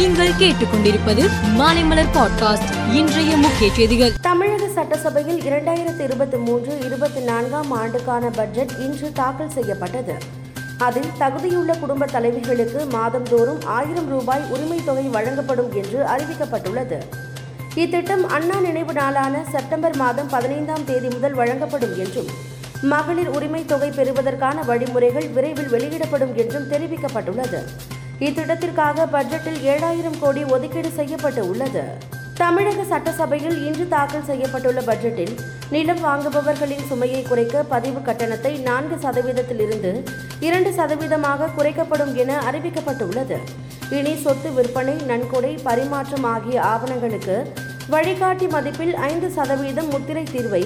நீங்கள் கேட்டுக்கொண்டிருப்பது மாலைமலர் பாட்காஸ்ட் இன்றைய முக்கிய செய்திகள். தமிழக சட்டசபையில் இரண்டாயிரத்தி இருபத்தி மூன்று இருபத்தி நான்காம் ஆண்டுக்கான பட்ஜெட் இன்று தாக்கல் செய்யப்பட்டது. அதில் தகுதியுள்ள குடும்ப தலைவிகளுக்கு மாதந்தோறும் ஆயிரம் ரூபாய் உரிமைத் தொகை வழங்கப்படும் என்று அறிவிக்கப்பட்டுள்ளது. இத்திட்டம் அண்ணா நினைவு நாளான செப்டம்பர் மாதம் பதினைந்தாம் தேதி முதல் வழங்கப்படும் என்றும் மகளிர் உரிமைத் தொகை பெறுவதற்கான வழிமுறைகள் விரைவில் வெளியிடப்படும் என்றும் தெரிவிக்கப்பட்டுள்ளது. இத்திட்டத்திற்காக பட்ஜெட்டில் ஏழாயிரம் கோடி ஒதுக்கீடு செய்யப்பட்டு உள்ளது. தமிழக சட்டசபையில் இன்று தாக்கல் செய்யப்பட்டுள்ள பட்ஜெட்டில் நிலம் வாங்குபவர்களின் சுமையை குறைக்க பதிவு கட்டணத்தை நான்கு சதவீதத்திலிருந்து இரண்டு சதவீதமாக குறைக்கப்படும் என அறிவிக்கப்பட்டுள்ளது. இனி சொத்து விற்பனை நன்கொடை பரிமாற்றம் ஆகிய ஆவணங்களுக்கு வழிகாட்டி மதிப்பில் ஐந்து சதவீதம் முத்திரை தீர்வை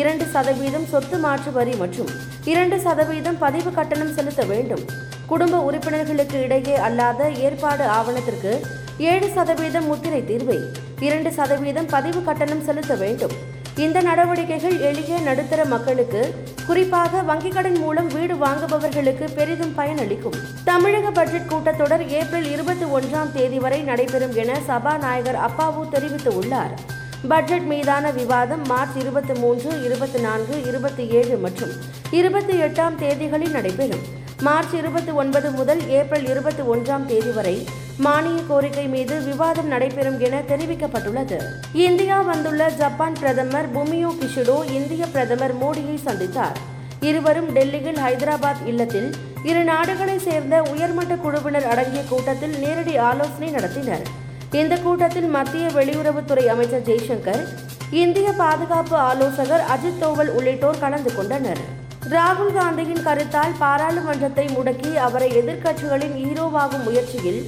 இரண்டு சதவீதம் சொத்து மாற்று வரி மற்றும் இரண்டு சதவீதம் பதிவு கட்டணம் செலுத்த வேண்டும். குடும்ப உறுப்பினர்களுக்கு இடையே அல்லாத ஏற்பாடு ஆவணத்திற்கு ஏழு சதவீதம் முத்திரை தீர்வை இரண்டு சதவீதம் பதிவு கட்டணம் செலுத்த வேண்டும். இந்த நடவடிக்கைகள் எளிய நடுத்தர மக்களுக்கு குறிப்பாக வங்கிக் கடன் மூலம் வீடு வாங்குபவர்களுக்கு பெரிதும் பயனளிக்கும். தமிழக பட்ஜெட் கூட்டத்தொடர் ஏப்ரல் இருபத்தி ஒன்றாம் தேதி வரை நடைபெறும் என சபாநாயகர் அப்பாவு தெரிவித்துள்ளார். பட்ஜெட் மீதான விவாதம் மார்ச் இருபத்தி மூன்று இருபத்தி நான்கு இருபத்தி ஏழு மற்றும் இருபத்தி எட்டாம் தேதிகளில் நடைபெறும். மார்ச் இருபத்தி ஒன்பது முதல் ஏப்ரல் இருபத்தி ஒன்றாம் தேதி வரை மானிய கோரிக்கை மீது விவாதம் நடைபெறும் என தெரிவிக்கப்பட்டுள்ளது. இந்தியா வந்துள்ள ஜப்பான் பிரதமர் புமியோ கிஷிடோ இந்திய பிரதமர் மோடியை சந்தித்தார். இருவரும் டெல்லியில் ஹைதராபாத் இல்லத்தில் இரு நாடுகளைச் சேர்ந்த உயர்மட்ட குழுவினர் அடங்கிய கூட்டத்தில் நேரடி ஆலோசனை நடத்தினர். இந்த கூட்டத்தில் மத்திய வெளியுறவுத்துறை அமைச்சர் ஜெய்சங்கர் இந்திய பாதுகாப்பு ஆலோசகர் அஜித் தோவல் உள்ளிட்டோர் கலந்து கொண்டனர். ராகுல் காந்தியின் கருத்தால் பாராளுமன்றத்தை முடக்கி அவரை எதிர்க்கட்சிகளின் ஹீரோவாகும் முயற்சியில்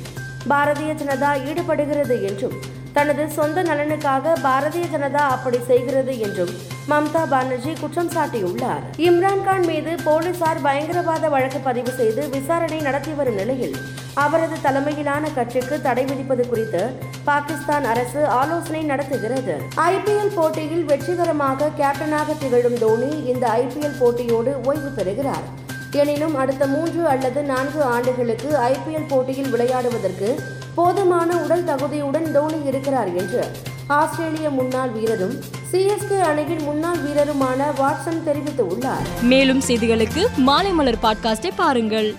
பாரதிய ஜனதா ஈடுபடுகிறது என்றும் தனது சொந்த நலனுக்காக பாரதிய ஜனதா அப்படி செய்கிறது என்றும் மம்தா பானர்ஜி குற்றம் சாட்டியுள்ளார். இம்ரான்கான் மீது போலீசார் பயங்கரவாத வழக்கு பதிவு செய்து விசாரணை நடத்தி வரும் நிலையில் அவரது தலைமையிலான கட்சிக்கு தடை விதிப்பது குறித்து பாகிஸ்தான் அரசு ஆலோசனை நடத்துகிறது. ஐபிஎல் போட்டியில் வெற்றிகரமாக கேப்டனாக திகழும் தோனி இந்த ஐபிஎல் போட்டியோடு ஓய்வு பெறுகிறார். எனினும் அடுத்த மூன்று அல்லது நான்கு ஆண்டுகளுக்கு ஐபிஎல் போட்டியில் விளையாடுவதற்கு போதுமான உடல் தகுதியுடன் தோனி இருக்கிறார் என்று ஆஸ்திரேலிய முன்னாள் வீரரும் சிஎஸ்கே அணியின் முன்னாள் வீரருமான வாட்சன் தெரிவித்துள்ளார். மேலும் செய்திகளுக்கு மாலை மலர் பாட்காஸ்டை பாருங்கள்.